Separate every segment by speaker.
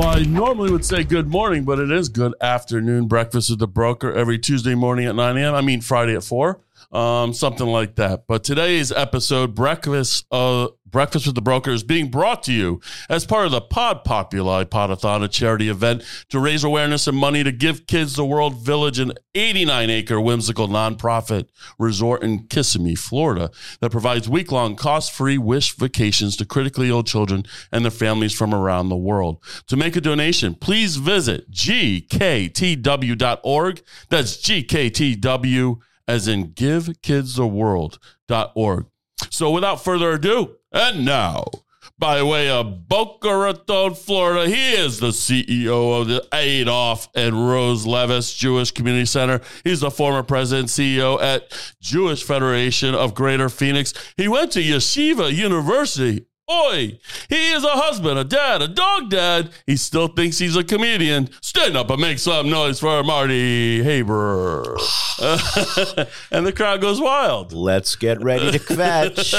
Speaker 1: Well, I normally would say good morning, but it is good afternoon. Breakfast with the broker every Tuesday morning at 9 a.m. I mean, Friday at 4, um, something like that. But today's episode, Breakfast, uh, Breakfast with the Broker, is being brought to you as part of the Pod Populi Podathon, a charity event to raise awareness and money to give kids the World Village, an 89 acre whimsical nonprofit resort in Kissimmee, Florida, that provides week long cost free wish vacations to critically ill children and their families from around the world. To make a donation, please visit gktw.org. That's GKTW as in givekidstheworld.org. So without further ado, and now, by way of Boca Raton, Florida, he is the CEO of the Adolph and Rose Levis Jewish Community Center. He's the former president CEO at Jewish Federation of Greater Phoenix. He went to Yeshiva University Oi, he is a husband, a dad, a dog dad. He still thinks he's a comedian. Stand up and make some noise for Marty Haber. and the crowd goes wild.
Speaker 2: Let's get ready to kvetch.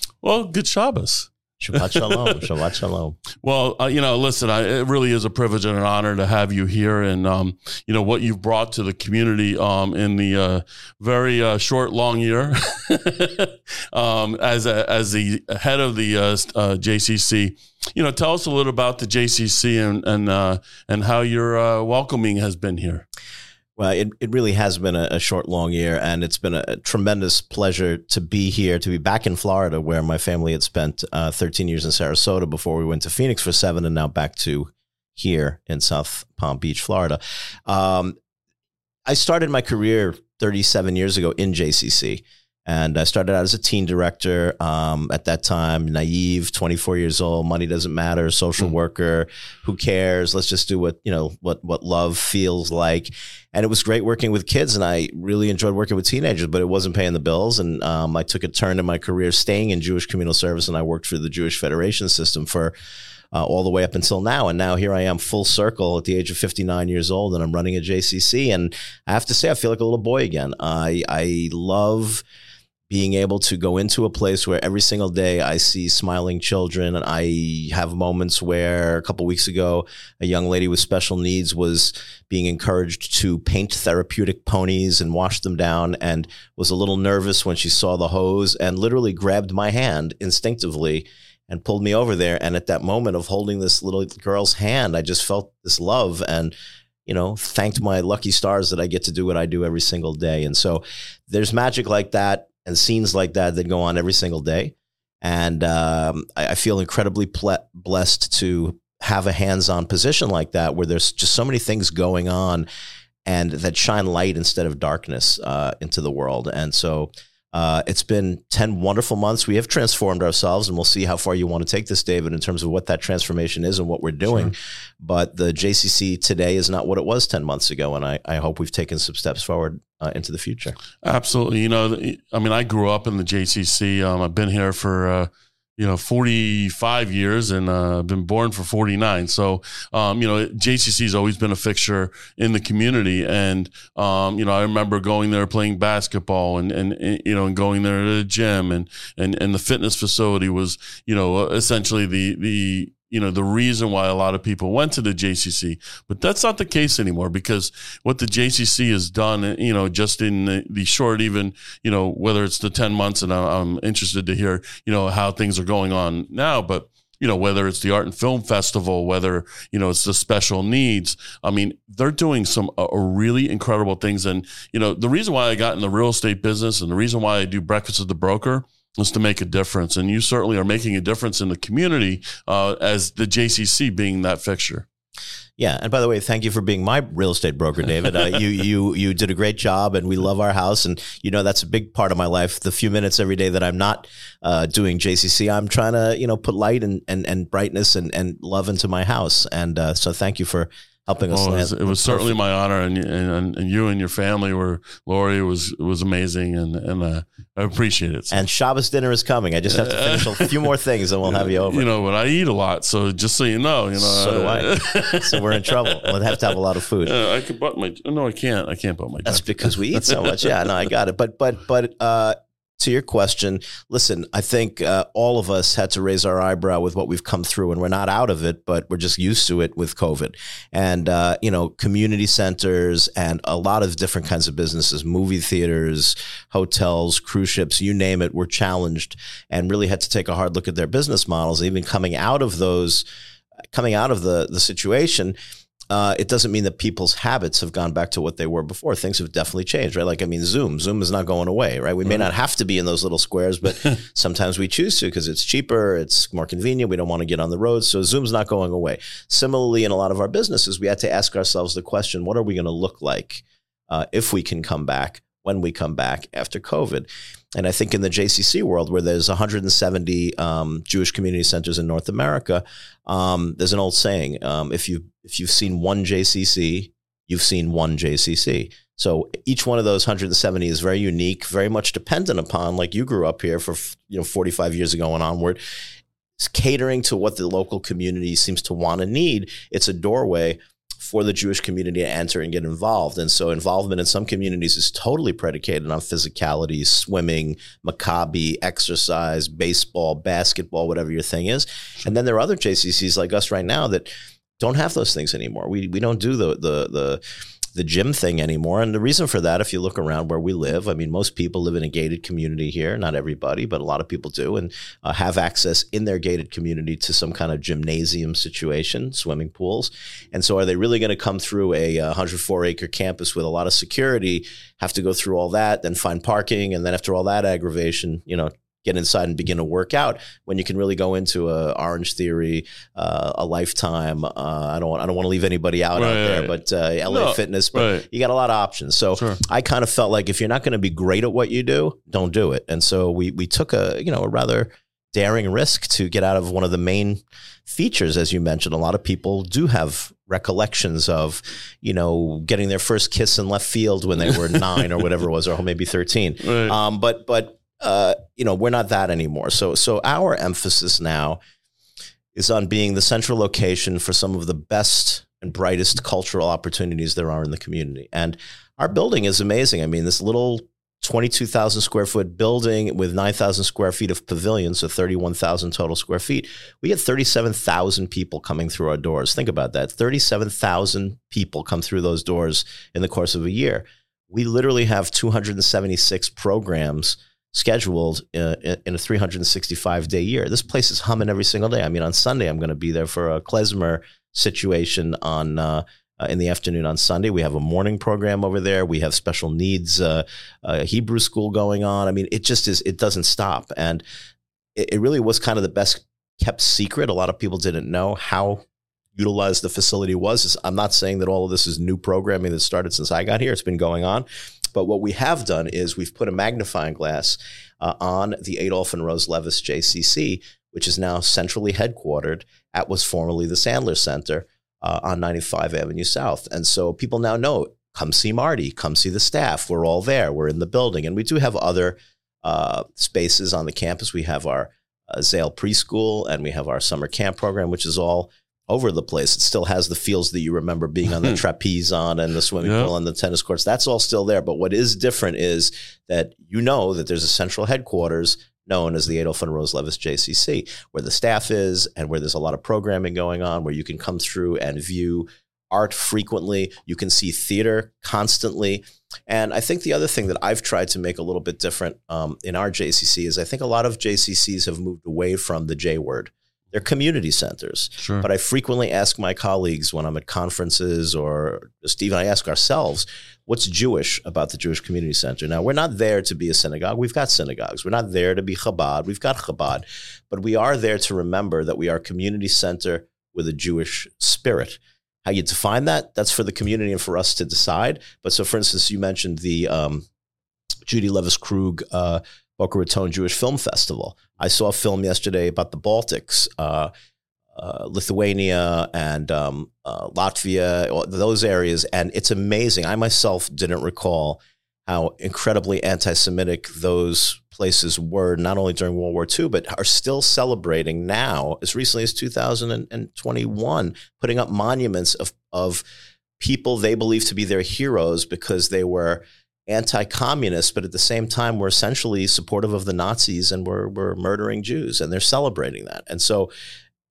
Speaker 1: well, good Shabbos.
Speaker 2: Shabbat shalom. Shabbat shalom.
Speaker 1: Well, uh, you know, listen, I, it really is a privilege and an honor to have you here, and um, you know what you've brought to the community um, in the uh, very uh, short, long year um, as a, as the head of the uh, uh, JCC. You know, tell us a little about the JCC and and uh, and how your welcoming has been here.
Speaker 2: Well, it, it really has been a, a, short, long year, and it's been a, a, tremendous pleasure to be here, to be back in Florida, where my family had spent uh, 13 years in Sarasota before we went to Phoenix for seven, and now back to here in South Palm Beach, Florida. Um, I started my career 37 years ago in JCC. And I started out as a teen director um, at that time, naive, 24 years old, money doesn't matter, social mm. worker, who cares? Let's just do what, you know, what, what love feels like. And it was great working with kids. And I really enjoyed working with teenagers, but it wasn't paying the bills. And um, I took a turn in my career staying in Jewish communal service. And I worked for the Jewish Federation system for uh, all the way up until now. And now here I am full circle at the age of 59 years old and I'm running a JCC. And I have to say, I feel like a little boy again. I, I love being able to go into a place where every single day I see smiling children. And I have moments where a couple weeks ago, a young lady with special needs was being encouraged to paint therapeutic ponies and wash them down and was a little nervous when she saw the hose and literally grabbed my hand instinctively and pulled me over there. And at that moment of holding this little girl's hand, I just felt this love and you know, thanked my lucky stars that I get to do what I do every single day. And so there's magic like that and scenes like that that go on every single day. And um, I, I, feel incredibly ple- blessed to have a hands-on position like that, where there's just so many things going on, and that shine light instead of darkness uh, into the world. And so uh, it's been 10 wonderful months. We have transformed ourselves, and we'll see how far you want to take this, David, in terms of what that transformation is and what we're doing. Sure. But the JCC today is not what it was 10 months ago, and I, I hope we've taken some steps forward uh, into the future.
Speaker 1: Absolutely. You know, I mean, I grew up in the JCC. Um, I've been here for. Uh, you know 45 years and uh, been born for 49 so um, you know jcc has always been a fixture in the community. And um, you know i remember going there playing basketball and, and, and, you know and going there to the gym. And, and and the fitness facility was you know essentially the the you know the reason why a lot of people went to the JCC, but that's not the case anymore because what the JCC has done, you know, just in the, the short, even you know, whether it's the ten months, and I'm interested to hear, you know, how things are going on now, but you know, whether it's the art and film festival, whether, you know, it's the special needs. I mean, they're doing some uh, really incredible things. And, you know, the reason why I got in the real estate business and the reason why I do breakfast with the broker is to make a difference. And you certainly are making a difference in the community uh, as the JCC being that fixture.
Speaker 2: Yeah, and by the way, thank you for being my real estate broker, David. Uh, you you you did a great job, and we love our house, and you know that's a big part of my life. The few minutes every day that I'm not uh, doing JCC, I'm trying to you know put light and and, and brightness and, and love into my house, and uh, so thank you for helping us.
Speaker 1: Well, it was, it was certainly my honor, and, and, and you and your family were Lori was was amazing, and and uh, I appreciate it.
Speaker 2: So. And Shabbos dinner is coming. I just have to finish a few more things, and we'll have you over.
Speaker 1: You know, but I eat a lot, so just so you know, you know.
Speaker 2: So do I. so we're in trouble. We'll have to have a lot of food.
Speaker 1: Yeah, I could butt my. No, I can't. I can't butt my.
Speaker 2: That's because we eat so much. Yeah, no, I got it. But but but uh, to your question, listen, I think uh, all of us had to raise our eyebrow with what we've come through, and we're not out of it, but we're just used to it with COVID. And, uh, you know, community centers and a lot of different kinds of businesses, movie theaters, hotels, cruise ships, you name it, were challenged and really had to take a hard look at their business models. Even coming out of those, coming out of the, the situation, uh, it doesn't mean that people's habits have gone back to what they were before. Things have definitely changed, right? Like, I mean, Zoom, Zoom is not going away, right? We may not have to be in those little squares, but sometimes we choose to because it's cheaper, it's more convenient. We don't want to get on the road. So Zoom's not going away. Similarly, in a lot of our businesses, we had to ask ourselves the question, what are we going to look like uh, if we can come back, when we come back after COVID? And I think in the JCC world, where there's 170 um, Jewish community centers in North America, um, there's an old saying: um, if you if you've seen one JCC, you've seen one JCC. So each one of those 170 is very unique, very much dependent upon, like you grew up here for you know 45 years ago and onward. It's catering to what the local community seems to want and need. It's a doorway for the Jewish community to enter and get involved. And so involvement in some communities is totally predicated on physicality, swimming, Maccabi, exercise, baseball, basketball, whatever your thing is. And then there are other JCCs like us right now that don't have those things anymore. We we don't do the the the the gym thing anymore. And the reason for that, if you look around where we live, I mean, most people live in a gated community here. Not everybody, but a lot of people do, and uh, have access in their gated community to some kind of gymnasium situation, swimming pools. And so, are they really going to come through a 104 acre campus with a lot of security, have to go through all that, then find parking, and then after all that aggravation, you know, get inside and begin to work out when you can really go into a Orange Theory, uh, a Lifetime. Uh, I don't want, I don't want to leave anybody out right, out there, but uh, LA no, Fitness. But right. you got a lot of options. So sure. I kind of felt like if you're not going to be great at what you do, don't do it. And so we we took a you know a rather daring risk to get out of one of the main features, as you mentioned. A lot of people do have recollections of, you know, getting their first kiss in left field when they were nine or whatever it was, or maybe thirteen. Right. Um, but but uh, you know, we're not that anymore. So, so our emphasis now is on being the central location for some of the best and brightest cultural opportunities there are in the community. And our building is amazing. I mean, this little 22,000 square foot building with 9,000 square feet of pavilion, so 31,000 total square feet. We get 37,000 people coming through our doors. Think about that 37,000 people come through those doors in the course of a year. We literally have 276 programs scheduled uh, in a 365 day year. This place is humming every single day. I mean, on Sunday, I'm going to be there for a klezmer situation on uh, uh, in the afternoon on Sunday. We have a morning program over there. We have special needs uh, uh, Hebrew school going on. I mean, it just is. It doesn't stop, and it, it really was kind of the best kept secret. A lot of people didn't know how utilized the facility was. I'm not saying that all of this is new programming that started since I got here. It's been going on. But what we have done is we've put a magnifying glass uh, on the Adolph and Rose Levis JCC, which is now centrally headquartered at was formerly the Sandler Center uh, on 95 Avenue South. And so people now know come see Marty, come see the staff. We're all there. We're in the building. And we do have other uh, spaces on the campus. We have our uh, Zale preschool and we have our summer camp program, which is all over the place. It still has the feels that you remember being on the trapeze on and the swimming pool and the tennis courts. That's all still there. But what is different is that you know that there's a central headquarters known as the Adolph and Rose Levis JCC, where the staff is and where there's a lot of programming going on, where you can come through and view art frequently. You can see theater constantly. And I think the other thing that I've tried to make a little bit different um, in our JCC is I think a lot of JCCs have moved away from the J word. They're community centers. Sure. But I frequently ask my colleagues when I'm at conferences or Steve and I ask ourselves, what's Jewish about the Jewish Community Center? Now, we're not there to be a synagogue. We've got synagogues. We're not there to be Chabad. We've got Chabad. But we are there to remember that we are a community center with a Jewish spirit. How you define that, that's for the community and for us to decide. But so, for instance, you mentioned the um, Judy Levis Krug uh, Boca Raton Jewish Film Festival. I saw a film yesterday about the Baltics, uh, uh, Lithuania and um, uh, Latvia, those areas, and it's amazing. I myself didn't recall how incredibly anti-Semitic those places were, not only during World War II, but are still celebrating now, as recently as 2021, putting up monuments of of people they believe to be their heroes because they were anti-communist, but at the same time, we're essentially supportive of the Nazis and we're we're murdering Jews, and they're celebrating that. And so,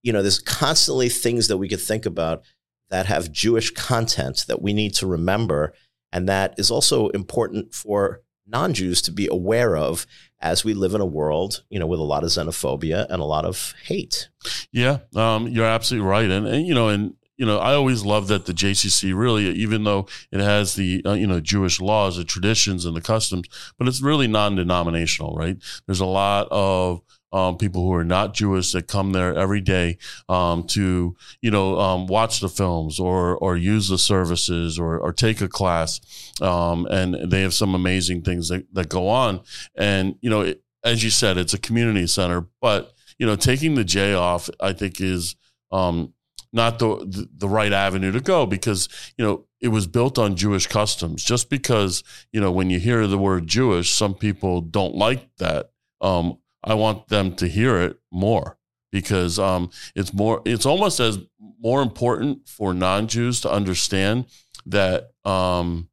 Speaker 2: you know, there's constantly things that we could think about that have Jewish content that we need to remember, and that is also important for non-Jews to be aware of as we live in a world, you know, with a lot of xenophobia and a lot of hate.
Speaker 1: Yeah, um, you're absolutely right, and, and you know, and you know, I always love that the JCC really, even though it has the uh, you know Jewish laws, the traditions, and the customs, but it's really non-denominational, right? There's a lot of um, people who are not Jewish that come there every day um, to you know um, watch the films or or use the services or or take a class, um, and they have some amazing things that, that go on. And you know, it, as you said, it's a community center, but you know, taking the J off, I think is um, not the the right avenue to go because you know it was built on Jewish customs. Just because you know when you hear the word Jewish, some people don't like that. Um, I want them to hear it more because um, it's more. It's almost as more important for non-Jews to understand that um,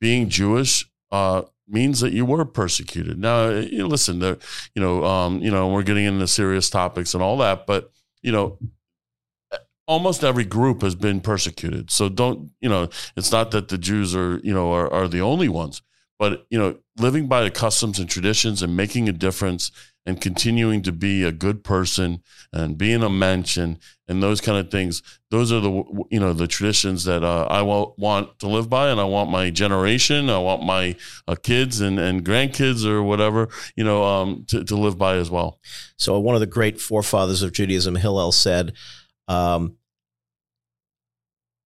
Speaker 1: being Jewish uh, means that you were persecuted. Now, you listen, you know, um, you know, we're getting into serious topics and all that, but you know, almost every group has been persecuted. So don't, you know, it's not that the Jews are, you know, are, are the only ones, but, you know, living by the customs and traditions and making a difference and continuing to be a good person and being a mensch and those kind of things. Those are the, you know, the traditions that uh, I want to live by. And I want my generation, I want my uh, kids and, and grandkids or whatever, you know, um, to, to live by as well.
Speaker 2: So one of the great forefathers of Judaism, Hillel said, um,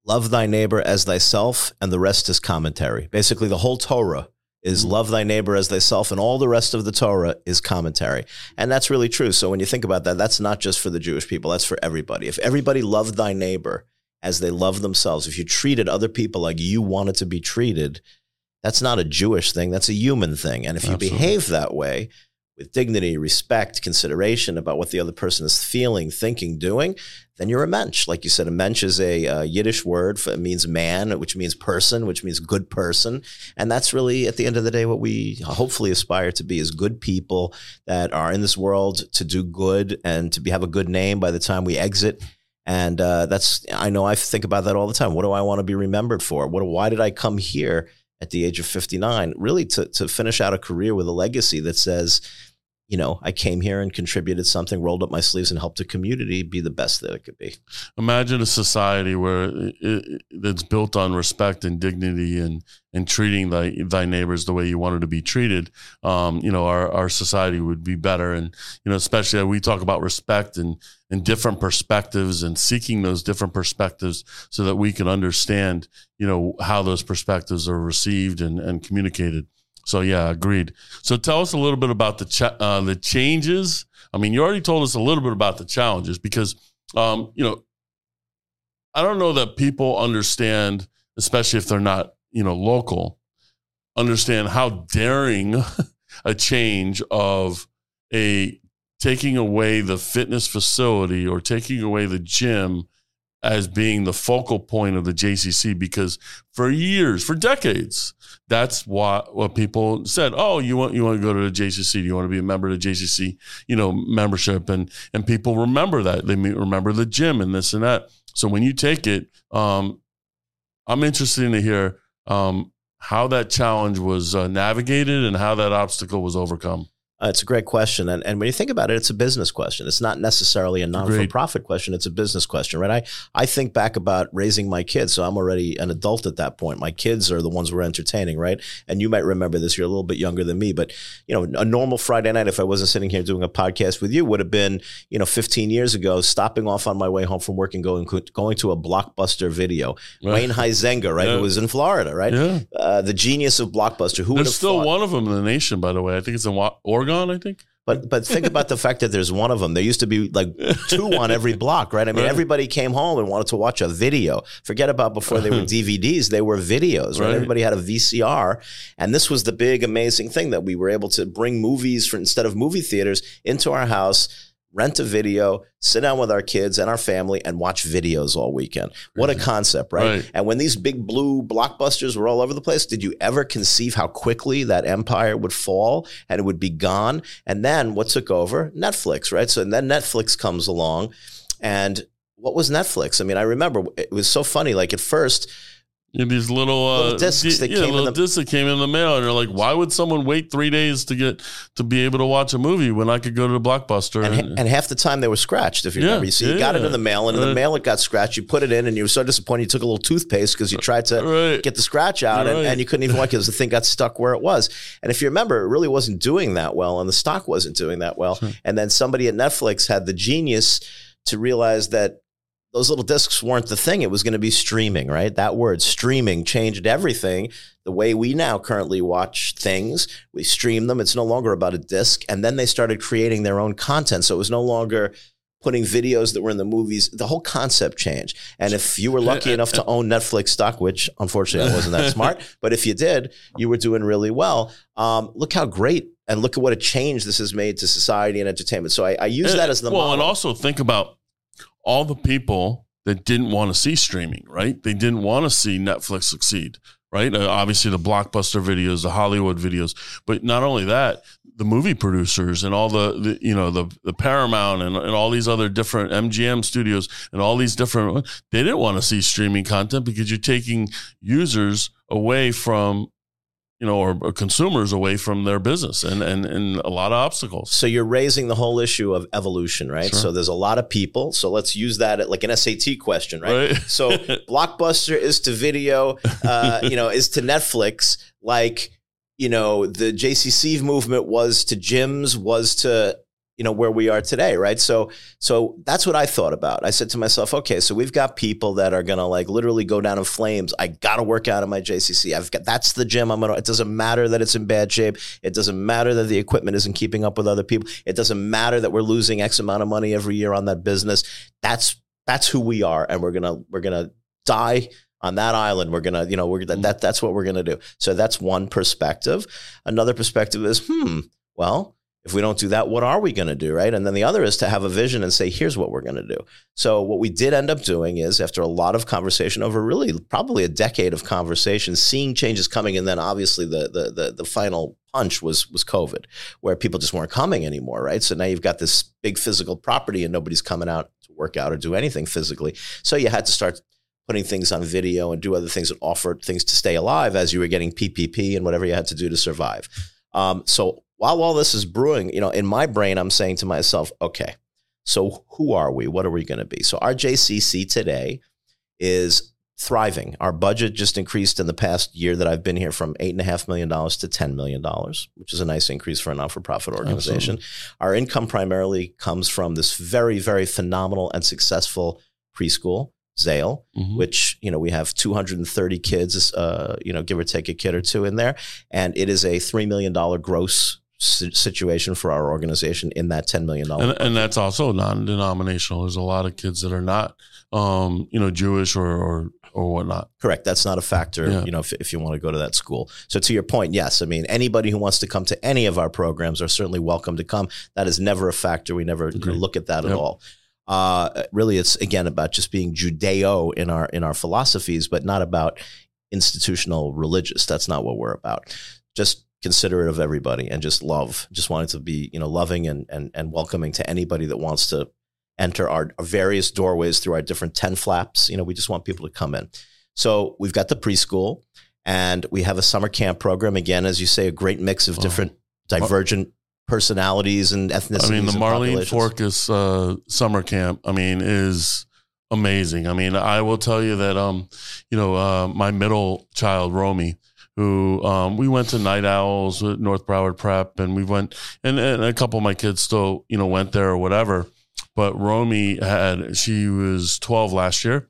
Speaker 2: love thy neighbor as thyself, and the rest is commentary. Basically, the whole Torah is mm-hmm. love thy neighbor as thyself, and all the rest of the Torah is commentary. And that's really true. So when you think about that, that's not just for the Jewish people, that's for everybody. If everybody loved thy neighbor as they love themselves, if you treated other people like you wanted to be treated, that's not a Jewish thing, that's a human thing. And if you Absolutely. behave that way, with dignity, respect, consideration about what the other person is feeling, thinking, doing, then you're a mensch. Like you said, a mensch is a uh, Yiddish word for it means man, which means person, which means good person. And that's really, at the end of the day, what we hopefully aspire to be is good people that are in this world to do good and to be, have a good name by the time we exit. And uh, that's, I know I think about that all the time. What do I want to be remembered for? What, why did I come here at the age of 59? Really to, to finish out a career with a legacy that says, you know, I came here and contributed something, rolled up my sleeves, and helped the community be the best that it could be.
Speaker 1: Imagine a society where it, it's built on respect and dignity and and treating thy thy neighbors the way you wanted to be treated. Um, you know, our our society would be better, and you know, especially we talk about respect and and different perspectives and seeking those different perspectives so that we can understand, you know, how those perspectives are received and and communicated. So yeah, agreed. So tell us a little bit about the uh, the changes. I mean, you already told us a little bit about the challenges because um, you know I don't know that people understand, especially if they're not you know local, understand how daring a change of a taking away the fitness facility or taking away the gym as being the focal point of the JCC because for years, for decades, that's what what people said. Oh, you want you want to go to the JCC? Do you want to be a member of the JCC? You know, membership, and and people remember that they remember the gym and this and that. So when you take it, um, I'm interested to hear um, how that challenge was uh, navigated and how that obstacle was overcome.
Speaker 2: Uh, it's a great question. And, and when you think about it, it's a business question. It's not necessarily a non for profit question, it's a business question, right? I, I think back about raising my kids. So I'm already an adult at that point. My kids are the ones we're entertaining, right? And you might remember this, you're a little bit younger than me, but you know, a normal Friday night, if I wasn't sitting here doing a podcast with you, would have been, you know, 15 years ago, stopping off on my way home from work and going, going to a blockbuster video. Right. Wayne Huizenga, right? Yeah. Who was in Florida, right? Yeah. Uh, the genius of Blockbuster. Who
Speaker 1: There's still thought? one of them in the nation, by the way. I think it's in Oregon. Oregon, I think.
Speaker 2: But but think about the fact that there's one of them. There used to be like two on every block, right? I mean, right. everybody came home and wanted to watch a video. Forget about before they were DVDs; they were videos, right? right? Everybody had a VCR, and this was the big amazing thing that we were able to bring movies for instead of movie theaters into our house rent a video, sit down with our kids and our family and watch videos all weekend. What a concept, right?
Speaker 1: Right.
Speaker 2: And when these big blue blockbusters were all over the place, did you ever conceive how quickly that empire would fall and it would be gone? And then what took over? Netflix, right? So and then Netflix comes along and what was Netflix? I mean, I remember it was so funny. Like at first,
Speaker 1: Yeah, these little, uh,
Speaker 2: Little discs
Speaker 1: di-
Speaker 2: that
Speaker 1: yeah,
Speaker 2: came in
Speaker 1: little
Speaker 2: the-
Speaker 1: discs that came in the mail, and they're like, "Why would someone wait three days to get to be able to watch a movie when I could go to the blockbuster?"
Speaker 2: and, and half the time they were scratched. If you
Speaker 1: Yeah,
Speaker 2: remember, so you got it
Speaker 1: yeah.
Speaker 2: in the mail, and in the mail it got scratched. You put it in, and you were so disappointed. You took a little toothpaste because you tried to
Speaker 1: right,
Speaker 2: get the scratch out, and,
Speaker 1: Right.
Speaker 2: and you couldn't even watch it because the thing got stuck where it was. And if you remember, it really wasn't doing that well, and the stock wasn't doing that well. And then somebody at Netflix had the genius to realize that those little discs weren't the thing. It was going to be streaming, right? That word streaming changed everything. The way we now currently watch things, we stream them. It's no longer about a disc. And then they started creating their own content. So it was no longer putting videos that were in the movies. The whole concept changed. And if you were lucky enough to own Netflix stock, which unfortunately I wasn't that smart, but if you did, you were doing really well. Um, look how great and look at what a change this has made to society and entertainment. So I, I use that as the
Speaker 1: well,
Speaker 2: model.
Speaker 1: and also think about all the people that didn't want to see streaming, right? They didn't want to see Netflix succeed, right? Uh, obviously, the blockbuster videos, the Hollywood videos, but not only that, the movie producers and all the, the you know the the Paramount and, and all these other different MGM studios and all these different they didn't want to see streaming content because you're taking users away from you know or, or consumers away from their business and and and a lot of obstacles.
Speaker 2: So you're raising the whole issue of evolution, right?
Speaker 1: Sure.
Speaker 2: So there's a lot of people. So let's use that at like an SAT question, right?
Speaker 1: Right.
Speaker 2: So Blockbuster is to video, uh, you know, is to Netflix like, you know, the JCC movement was to gyms, was to, you know, where we are today, right? So, so that's what I thought about. I said to myself, okay, so we've got people that are gonna like literally go down in flames. I gotta work out in my JCC. I've got that's the gym I'm gonna. It doesn't matter that it's in bad shape. It doesn't matter that the equipment isn't keeping up with other people. It doesn't matter that we're losing X amount of money every year on that business. That's that's who we are, and we're gonna we're gonna die on that island. We're gonna you know we're that, that that's what we're gonna do. So that's one perspective. Another perspective is hmm well. If we don't do that, what are we going to do, right? And then the other is to have a vision and say, here's what we're going to do. So what we did end up doing is, after a lot of conversation over really probably a decade of conversation, seeing changes coming, and then obviously the the the, the final punch was was COVID, where people just weren't coming anymore, right? So now you've got this big physical property, and nobody's coming out to work out or do anything physically. So you had to start putting things on video and do other things that offered things to stay alive as you were getting PPP and whatever you had to do to survive. Um, so while all this is brewing, you know, in my brain, I'm saying to myself, okay, so who are we? What are we going to be? So our JCC today is thriving. Our budget just increased in the past year that I've been here from eight and a half million dollars to ten million dollars, which is a nice increase for a not-for-profit organization. Our income primarily comes from this very, very phenomenal and successful preschool, Zale,
Speaker 1: Mhm.
Speaker 2: which you know we have 230 kids, uh, you know, give or take a kid or two in there, and it is a three million dollar gross situation for our organization in that 10 million dollar.
Speaker 1: and, and that's also non-denominational. There's a lot of kids that are not, um, you know, Jewish or or, or whatnot.
Speaker 2: Correct. That's not a factor,
Speaker 1: Yeah.
Speaker 2: you know, if, if you want to go to that school. So to your point, yes, I mean, anybody who wants to come to any of our programs are certainly welcome to come. That is never a factor. We never you know, look at that at all. Uh, really, it's again about just being Judeo in our in our philosophies, but not about institutional religious. That's not what we're about. Just considerate of everybody and just love. Just wanted to be you know loving and and and welcoming to anybody that wants to enter our, our various doorways through our different ten flaps. You know, we just want people to come in. So we've got the preschool, and we have a summer camp program. Again, as you say, a great mix of different divergent personalities and ethnicities.
Speaker 1: I mean, the Marlene. Forkas uh, summer camp. I mean, is amazing. I mean, I will tell you that, um, you know, uh, my middle child, Romy, who um, we went to Night Owls at North Broward Prep, and we went, and, and a couple of my kids still, you know, went there or whatever. But Romy had, she was 12 last year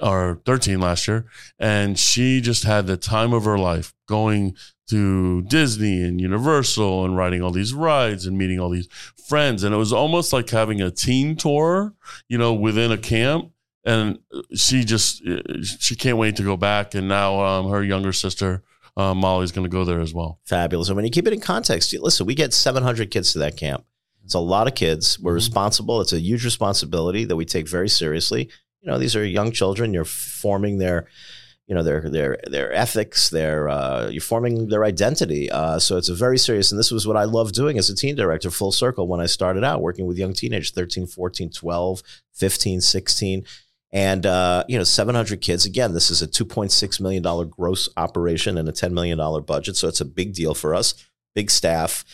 Speaker 1: or 13 last year, and she just had the time of her life going to Disney and Universal and riding all these rides and meeting all these friends. And it was almost like having a teen tour, you know, within a camp. And she just, she can't wait to go back. And now um, her younger sister, um, Molly's going to go there as well.
Speaker 2: Fabulous. And when you keep it in context, listen, we get 700 kids to that camp. It's a lot of kids. We're
Speaker 1: Mhm.
Speaker 2: responsible. It's a huge responsibility that we take very seriously. You know, these are young children. You're forming their, you know, their their their ethics. Their uh, you're forming their identity. Uh, so it's a very serious. And this was what I loved doing as a teen director. Full circle when I started out working with young teenagers, 13, 14, 12, 15, 16. And uh, you know, 700 kids. Again, this is a 2.6 million dollar gross operation and a 10 million dollar budget, so it's a big deal for us. Big staff,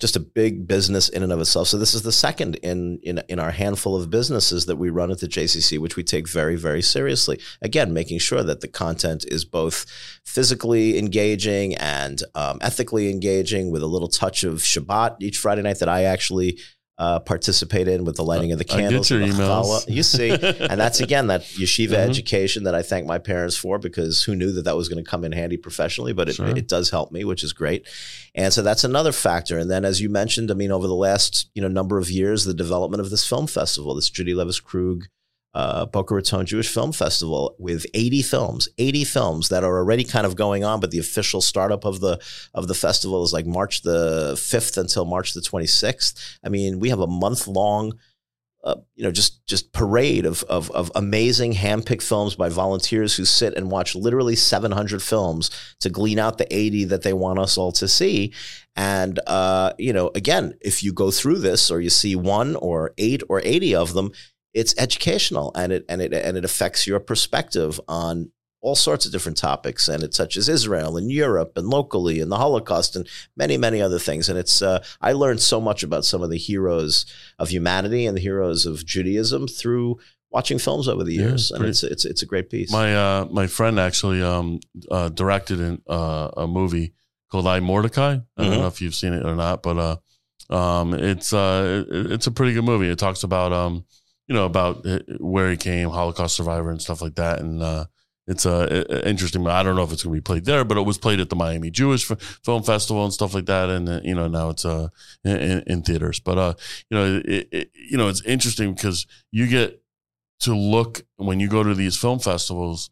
Speaker 2: just a big business in and of itself. So this is the second in in in our handful of businesses that we run at the JCC, which we take very very seriously. Again, making sure that the content is both physically engaging and um, ethically engaging, with a little touch of Shabbat each Friday night that I actually. Uh, participate in with the lighting of the
Speaker 1: I get
Speaker 2: candles.
Speaker 1: your
Speaker 2: the
Speaker 1: emails.
Speaker 2: challah. You see, and that's again that yeshiva
Speaker 1: Mhm.
Speaker 2: education that I thank my parents for because who knew that that was going to come in handy professionally, but it,
Speaker 1: Sure.
Speaker 2: it does help me, which is great. And so that's another factor. And then, as you mentioned, I mean, over the last you know number of years, the development of this film festival, this Judy Levis Krug. Uh, Boca Raton Jewish Film Festival with 80 films, 80 films that are already kind of going on, but the official startup of the of the festival is like March the 5th until March the 26th. I mean, we have a month long uh, you know, just just parade of, of of amazing handpicked films by volunteers who sit and watch literally 700 films to glean out the 80 that they want us all to see. And uh, you know, again, if you go through this or you see one or eight or 80 of them, it's educational and it and it and it affects your perspective on all sorts of different topics and it touches Israel and Europe and locally and the Holocaust and many many other things and it's uh, I learned so much about some of the heroes of humanity and the heroes of Judaism through watching films over the
Speaker 1: Yeah,
Speaker 2: years and it's it's it's a great piece.
Speaker 1: My uh, my friend actually um, uh, directed in, uh, a movie called I Mordecai. I don't
Speaker 2: Mhm.
Speaker 1: know if you've seen it or not, but uh, um, it's uh, it- it's a pretty good movie. It talks about um, you know about uh, where he came, Holocaust survivor, and stuff like that. And uh, it's uh, interesting. I don't know if it's going to be played there, but it was played at the Miami Jewish Film Festival and stuff like that. And uh, you know now it's uh, in, in- in theaters. But uh, you know it, it, you know it's interesting because you get to look when you go to these film festivals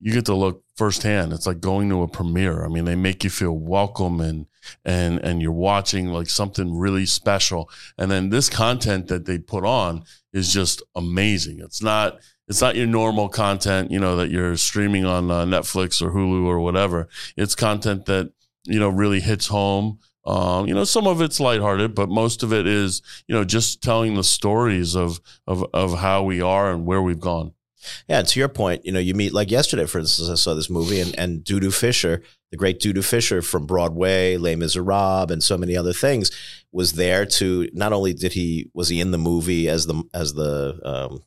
Speaker 1: you get to look firsthand it's like going to a premiere i mean they make you feel welcome and and and you're watching like something really special. And then this content that they put on is just amazing. It's not it's not your normal content you know that you're streaming on uh, netflix or hulu or whatever. It's content that you know really hits home. Um, you know, some of it's lighthearted, but most of it is, you know, just telling the stories of of of how we are and where we've gone.
Speaker 2: Yeah, and to your point, you know, you meet like yesterday, for instance, I saw this movie and, and Dudu Fisher, the great Dudu Fisher from Broadway, Les Miserables, and so many other things, was there to not only did he was he in the movie as the as the um,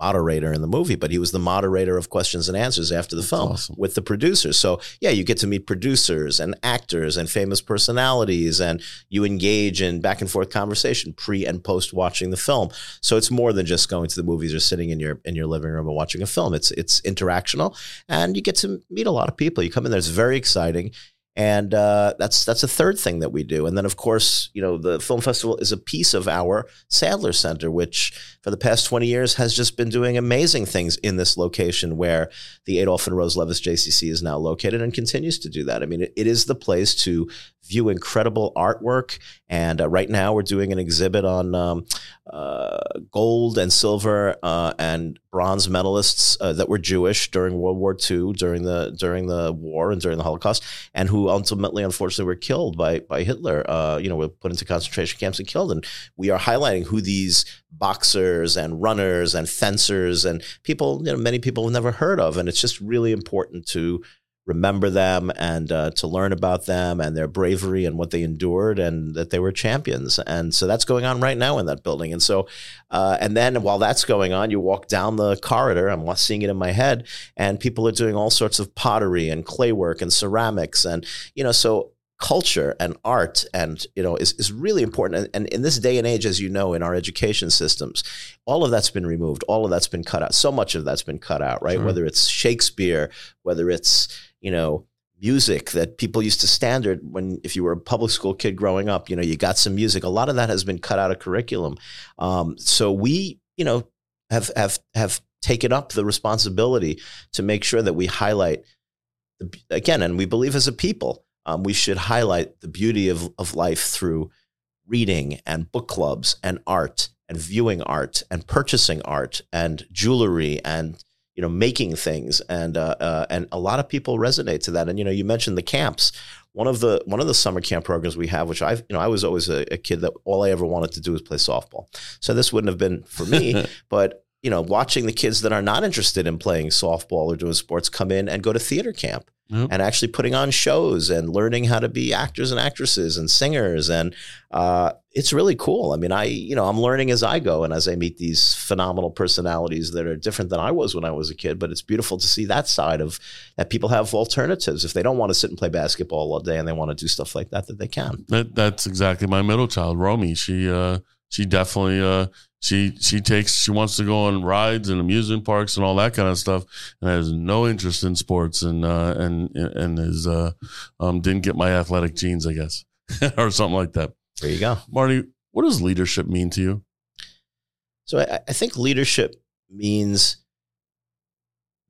Speaker 2: moderator in the movie, but he was the moderator of questions and answers after the
Speaker 1: That's
Speaker 2: film
Speaker 1: awesome.
Speaker 2: with the producers. So yeah, you get to meet producers and actors and famous personalities, and you engage in back and forth conversation pre and post watching the film. So it's more than just going to the movies or sitting in your in your living room and watching a film. It's it's interactional, and you get to meet a lot of people. You come in there; it's very exciting. And uh, that's that's a third thing that we do. And then, of course, you know, the film festival is a piece of our Sandler Center, which for the past 20 years has just been doing amazing things in this location where the Adolph and Rose Levis JCC is now located and continues to do that. I mean, it, it is the place to view incredible artwork. And uh, right now, we're doing an exhibit on um, uh, gold and silver uh, and bronze medalists uh, that were Jewish during World War II, during the during the war and during the Holocaust, and who ultimately, unfortunately, were killed by by Hitler. Uh, you know, were put into concentration camps and killed. And we are highlighting who these boxers and runners and fencers and people, you know, many people have never heard of. And it's just really important to remember them and uh, to learn about them and their bravery and what they endured and that they were champions. And so that's going on right now in that building. And so, uh, and then while that's going on, you walk down the corridor. I'm seeing it in my head, and people are doing all sorts of pottery and clay work and ceramics, and you know, so culture and art and you know is, is really important and, and in this day and age as you know in our education systems all of that's been removed all of that's been cut out so much of that's been cut out right
Speaker 1: Sure.
Speaker 2: whether it's shakespeare whether it's you know music that people used to standard when if you were a public school kid growing up you know you got some music. A lot of that has been cut out of curriculum. Um, so we you know have have have taken up the responsibility to make sure that we highlight the, again and we believe as a people um, we should highlight the beauty of, of life through reading and book clubs and art and viewing art and purchasing art and jewelry and you know making things. And uh, uh, and a lot of people resonate to that. And you know you mentioned the camps. One of the one of the summer camp programs we have which i've you know i was always a, a kid that all i ever wanted to do was play softball. So this wouldn't have been for me but you know watching the kids that are not interested in playing softball or doing sports come in and go to theater camp Yep. and actually putting on shows and learning how to be actors and actresses and singers. And uh, it's really cool. I mean i you know i'm learning as i go and as i meet these phenomenal personalities that are different than i was when i was a kid. But it's beautiful to see that side of that people have alternatives. If they don't want to sit and play basketball all day and they want to do stuff like that that they can.
Speaker 1: That, that's exactly my middle child romy. She uh, she definitely uh, she she takes she wants to go on rides and amusement parks and all that kind of stuff and has no interest in sports and uh, and and is uh, um, didn't get my athletic genes I guess or something like that.
Speaker 2: There you go,
Speaker 1: Marty. What does leadership mean to you?
Speaker 2: So I, I think leadership means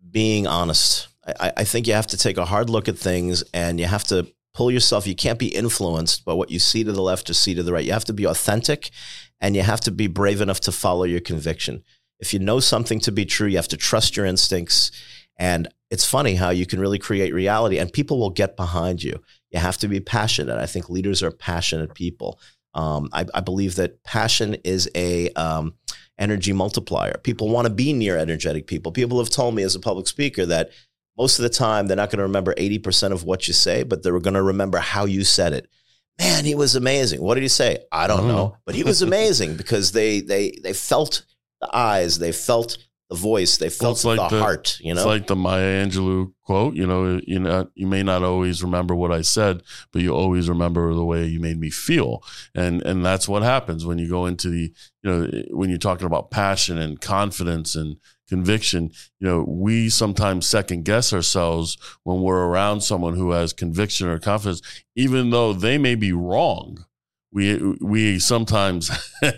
Speaker 2: being honest. I, I think you have to take a hard look at things and you have to pull yourself. You can't be influenced by what you see to the left or see to the right. You have to be authentic and you have to be brave enough to follow your conviction. If you know something to be true, you have to trust your instincts. And it's funny how you can really create reality and people will get behind you. You have to be passionate. I think leaders are passionate people. Um, I, I, believe that passion is a um, energy multiplier. People want to be near energetic people. People have told me as a public speaker that most of the time they're not going to remember 80% of what you say, but they're going to remember how you said it man, he was amazing. What did he say? I don't know, mm. but he was amazing because they they they felt the eyes, they felt the voice, they felt well, like the, the, heart. You know,
Speaker 1: it's like the Maya Angelou quote. You know, you know, you may not always remember what I said, but you always remember the way you made me feel, and and that's what happens when you go into the you know when you're talking about passion and confidence and conviction, you know, we sometimes second guess ourselves when we're around someone who has conviction or confidence, even though they may be wrong. We we sometimes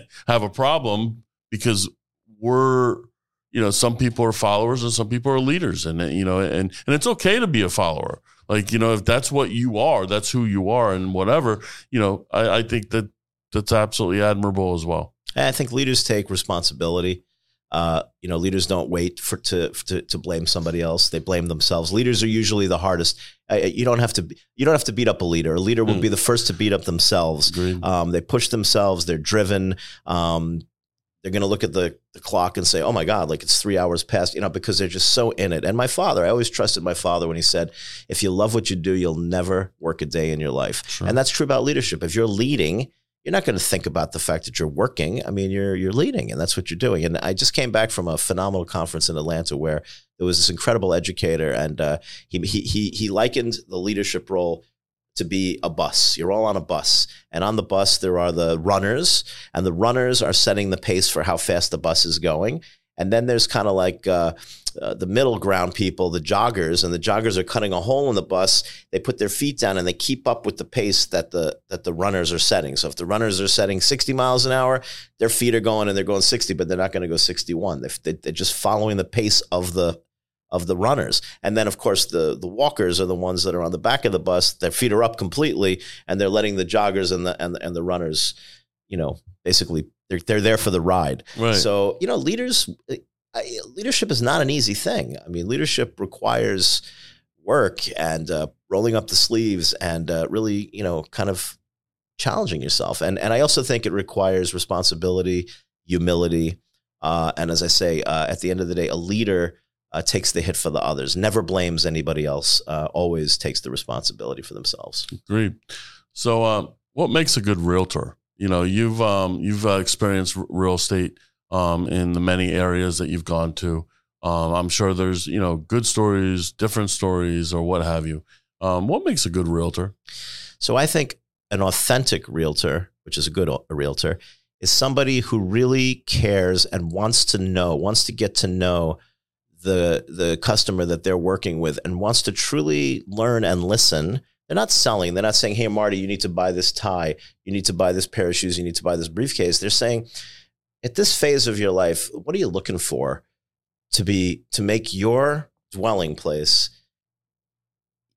Speaker 1: have a problem because we're you know some people are followers and some people are leaders and you know and and it's okay to be a follower. Like you know if that's what you are that's who you are and whatever you know i, I think that that's absolutely admirable as well.
Speaker 2: I think leaders take responsibility uh, you know, leaders don't wait for to, to, to blame somebody else; they blame themselves. Leaders are usually the hardest. Uh, you don't have to you don't have to beat up a leader. A leader will mm. be the first to beat up themselves. Um, they push themselves. They're driven. Um, they're going to look at the, the clock and say, "Oh my God, like it's three hours past," you know, because they're just so in it. And my father, I always trusted my father when he said, "If you love what you do, you'll never work a day in your life." Sure. And that's true about leadership. If you're leading you're not going to think about the fact that you're working. I mean, you're you're leading, and that's what you're doing. And I just came back from a phenomenal conference in Atlanta where there was this incredible educator, and uh, he he he likened the leadership role to be a bus. You're all on a bus, and on the bus there are the runners, and the runners are setting the pace for how fast the bus is going. And then there's kind of like uh, uh, the middle ground people, the joggers, and the joggers are cutting a hole in the bus. They put their feet down and they keep up with the pace that the that the runners are setting. So if the runners are setting 60 miles an hour, their feet are going and they're going 60, but they're not going to go 61. They, they, are just following the pace of the of the runners. And then of course the the walkers are the ones that are on the back of the bus. Their feet are up completely, and they're letting the joggers and the and, and the runners, you know, basically they're they're there for the ride. Right. So you know, leaders leadership is not an easy thing. I mean, leadership requires work and uh, rolling up the sleeves and uh, really, you know, kind of challenging yourself. And and I also think it requires responsibility, humility, uh, and as I say, uh, at the end of the day, a leader. Uh, takes the hit for the others, never blames anybody else, uh, always takes the responsibility for themselves.
Speaker 1: Agreed. So, um, what makes a good realtor? You know, you've um, you've experienced real estate um, in the many areas that you've gone to. Um, I'm sure there's you know good stories, different stories, or what have you. Um, what makes a good realtor?
Speaker 2: So I think an authentic realtor, which is a good a realtor, is somebody who really cares and wants to know, wants to get to know the the customer that they're working with, and wants to truly learn and listen. They're not selling. They're not saying, "Hey, Marty, you need to buy this tie. You need to buy this pair of shoes. You need to buy this briefcase." They're saying at this phase of your life, what are you looking for to be to make your dwelling place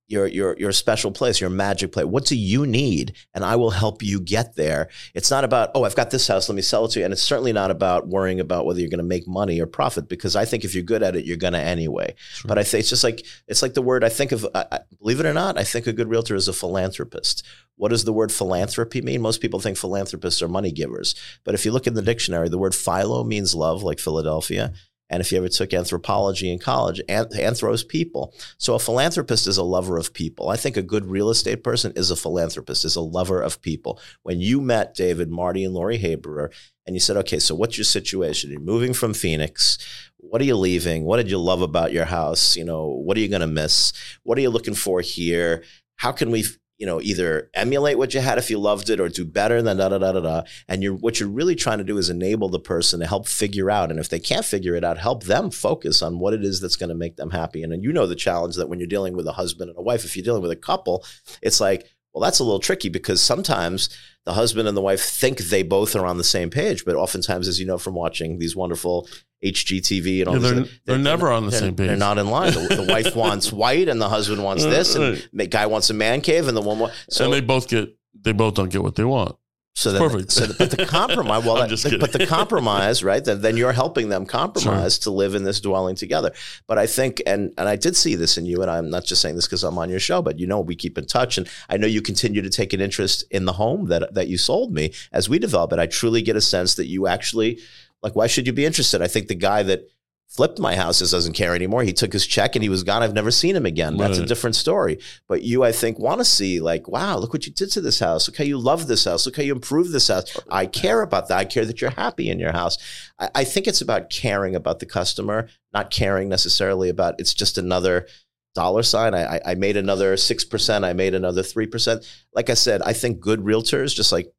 Speaker 2: your your your special place, your magic place. What do you need? And I will help you get there. It's not about, oh, I've got this house, let me sell it to you. And it's certainly not about worrying about whether you're going to make money or profit, because I think if you're good at it, you're going to anyway. Sure. But I think it's just like it's like the word I think of. I, believe it or not, I think a good realtor is a philanthropist. What does the word philanthropy mean? Most people think philanthropists are money givers, but if you look in the dictionary, the word philo means love, like Philadelphia. And if you ever took anthropology in college, anthros people. So a philanthropist is a lover of people. I think a good real estate person is a philanthropist, is a lover of people. When you met David, Marty, and Lori Haber, and you said, okay, so what's your situation? You're moving from Phoenix. What are you leaving? What did you love about your house? You know, what are you going to miss? What are you looking for here? How can we you know, either emulate what you had if you loved it or do better than da da da da da. And you're what you're really trying to do is enable the person to help figure out. And if they can't figure it out, help them focus on what it is that's going to make them happy. And, and you know the challenge that when you're dealing with a husband and a wife, if you're dealing with a couple, it's like, well, that's a little tricky because sometimes the husband and the wife think they both are on the same page, but oftentimes, as you know from watching these wonderful HGTV and all
Speaker 1: yeah, they're,
Speaker 2: they're,
Speaker 1: they're, never on the same page.
Speaker 2: They're not in line. The, the wife wants white, and the husband wants this, and the guy wants a man cave, and the one wants.
Speaker 1: So and they both get they both don't get what they want.
Speaker 2: So then, Perfect. So, but the compromise, well, that, but the compromise, right? Then, then you're helping them compromise sure. to live in this dwelling together. But I think, and and I did see this in you, and I'm not just saying this because I'm on your show, but you know, we keep in touch, and I know you continue to take an interest in the home that that you sold me as we develop it. I truly get a sense that you actually, like, why should you be interested? I think the guy that flipped my houses doesn't care anymore. He took his check and he was gone. I've never seen him again. That's a different story. But you, I think, want to see like, wow, look what you did to this house. Look how you love this house. Look how you improved this house. I care about that. I care that you're happy in your house. I, I think it's about caring about the customer, not caring necessarily about it's just another dollar sign. I, I made another 6%. I made another 3%. Like I said, I think good realtors, just like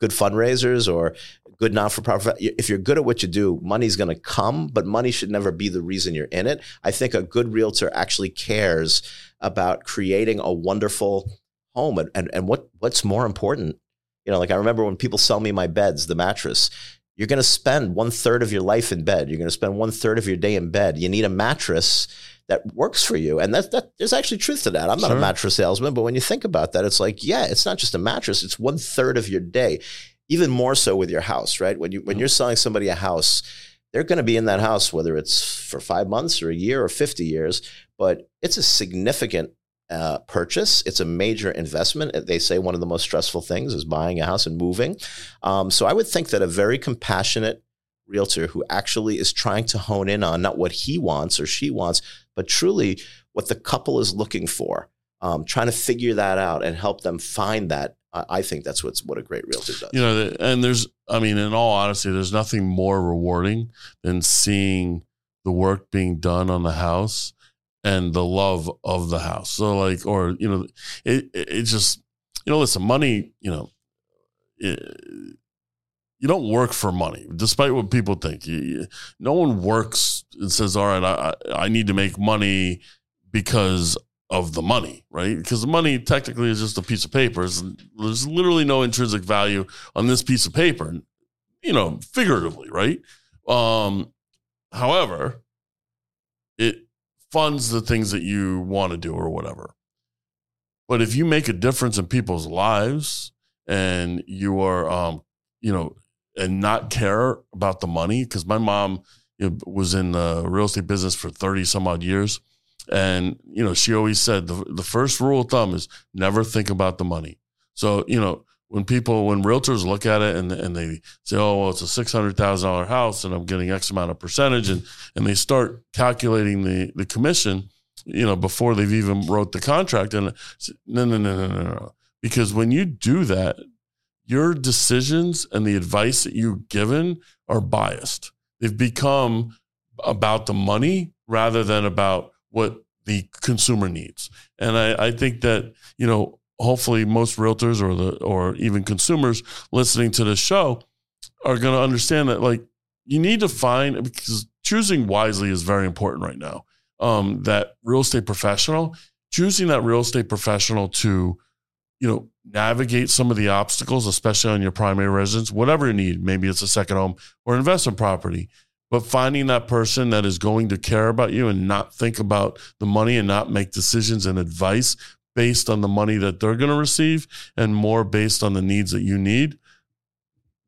Speaker 2: good fundraisers or good non for profit. If you're good at what you do, money's going to come, but money should never be the reason you're in it. I think a good realtor actually cares about creating a wonderful home. And, and, and what, what's more important? You know, like I remember when people sell me my beds, the mattress, you're going to spend one third of your life in bed. You're going to spend one third of your day in bed. You need a mattress that works for you. And that, that there's actually truth to that. I'm not sure. a mattress salesman, but when you think about that, it's like, yeah, it's not just a mattress, it's one third of your day. Even more so with your house, right? When you when you're selling somebody a house, they're going to be in that house, whether it's for five months or a year or 50 years, but it's a significant uh, purchase. It's a major investment. They say one of the most stressful things is buying a house and moving. Um, so I would think that a very compassionate realtor who actually is trying to hone in on not what he wants or she wants, but truly what the couple is looking for. Um, trying to figure that out and help them find that. I, think that's what's what a great realtor does.
Speaker 1: You know, and there's, I mean, in all honesty, there's nothing more rewarding than seeing the work being done on the house and the love of the house. So, like, or you know, it it, just, you know, listen, money, you know. It, you don't work for money, despite what people think. You, you, no one works and says, "All right, I, I need to make money because of the money, right? Because the money technically is just a piece of paper. There's literally no intrinsic value on this piece of paper, you know, figuratively, right? Um, however, it funds the things that you want to do or whatever. But if you make a difference in people's lives and you are, um, you know, and not care about the money because my mom you know, was in the real estate business for 30 some odd years and you know she always said the, the first rule of thumb is never think about the money so you know when people when realtors look at it and, and they say oh well it's a $600000 house and i'm getting x amount of percentage and and they start calculating the the commission you know before they've even wrote the contract and no no no no no no because when you do that your decisions and the advice that you've given are biased. They've become about the money rather than about what the consumer needs. And I, I think that, you know, hopefully most realtors or the or even consumers listening to this show are going to understand that like you need to find because choosing wisely is very important right now. Um, that real estate professional, choosing that real estate professional to you know, navigate some of the obstacles, especially on your primary residence, whatever you need. Maybe it's a second home or investment property, but finding that person that is going to care about you and not think about the money and not make decisions and advice based on the money that they're going to receive and more based on the needs that you need.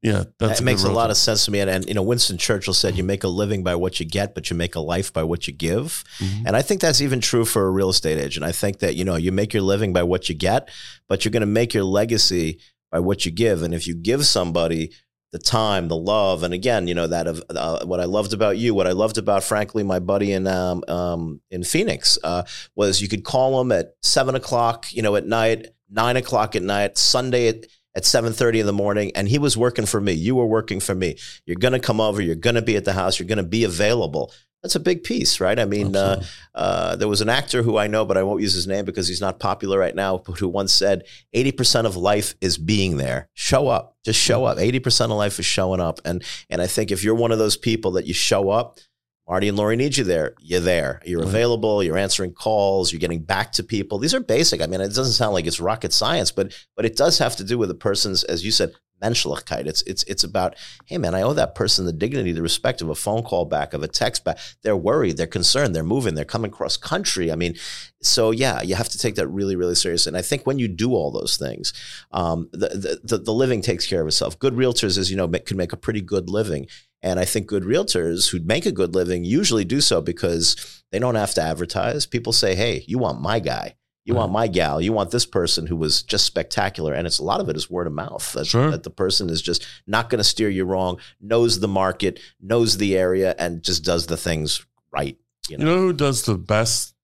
Speaker 1: Yeah,
Speaker 2: that makes a lot of sense to me. And, and, you know, Winston Churchill said, "You make a living by what you get, but you make a life by what you give." Mm-hmm. And I think that's even true for a real estate agent. I think that you know, you make your living by what you get, but you're going to make your legacy by what you give. And if you give somebody the time, the love, and again, you know that of uh, what I loved about you, what I loved about, frankly, my buddy in um, um, in Phoenix uh, was you could call him at seven o'clock, you know, at night, nine o'clock at night, Sunday at at 7.30 in the morning and he was working for me you were working for me you're going to come over you're going to be at the house you're going to be available that's a big piece, right? I mean, uh, uh, there was an actor who I know, but I won't use his name because he's not popular right now, But who once said 80% of life is being there. Show up. Just show up. 80% of life is showing up. And, and I think if you're one of those people that you show up, Marty and Lori need you there. You're there. You're available. You're answering calls. You're getting back to people. These are basic. I mean, it doesn't sound like it's rocket science, but but it does have to do with a person's, as you said, Menschlichkeit. It's it's it's about, hey man, I owe that person the dignity, the respect of a phone call back, of a text back. They're worried, they're concerned, they're moving, they're coming cross country. I mean, so yeah, you have to take that really, really seriously. And I think when you do all those things, um, the, the the living takes care of itself. Good realtors, as you know, can make a pretty good living. And I think good realtors who make a good living usually do so because they don't have to advertise. People say, hey, you want my guy. You right. want my gal. You want this person who was just spectacular. And it's a lot of it is word of mouth. That, sure. that the person is just not going to steer you wrong, knows the market, knows the area, and just does the things right.
Speaker 1: You know, you know who does the best?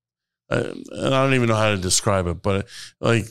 Speaker 1: Uh, and I don't even know how to describe it, but like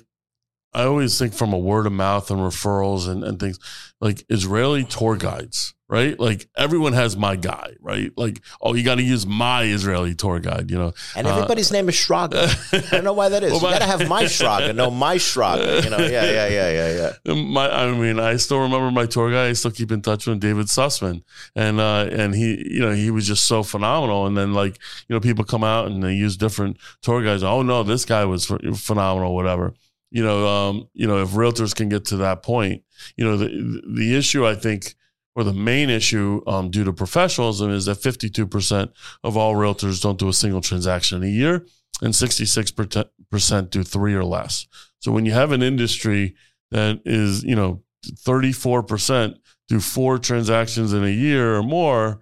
Speaker 1: I always think from a word of mouth and referrals and, and things like Israeli tour guides right? Like everyone has my guy, right? Like, oh, you got to use my Israeli tour guide, you know.
Speaker 2: And everybody's uh, name is Shraga. I don't know why that is. Well, you got to have my Shraga, no my Shraga. You know, yeah, yeah, yeah, yeah, yeah.
Speaker 1: My, I mean, I still remember my tour guide. I still keep in touch with David Sussman, and uh, and he, you know, he was just so phenomenal. And then like, you know, people come out and they use different tour guides. Oh no, this guy was phenomenal, whatever. You know, um, you know, if realtors can get to that point, you know, the the issue I think or the main issue um, due to professionalism is that 52% of all realtors don't do a single transaction in a year and 66% do three or less. So when you have an industry that is, you know, 34% do four transactions in a year or more,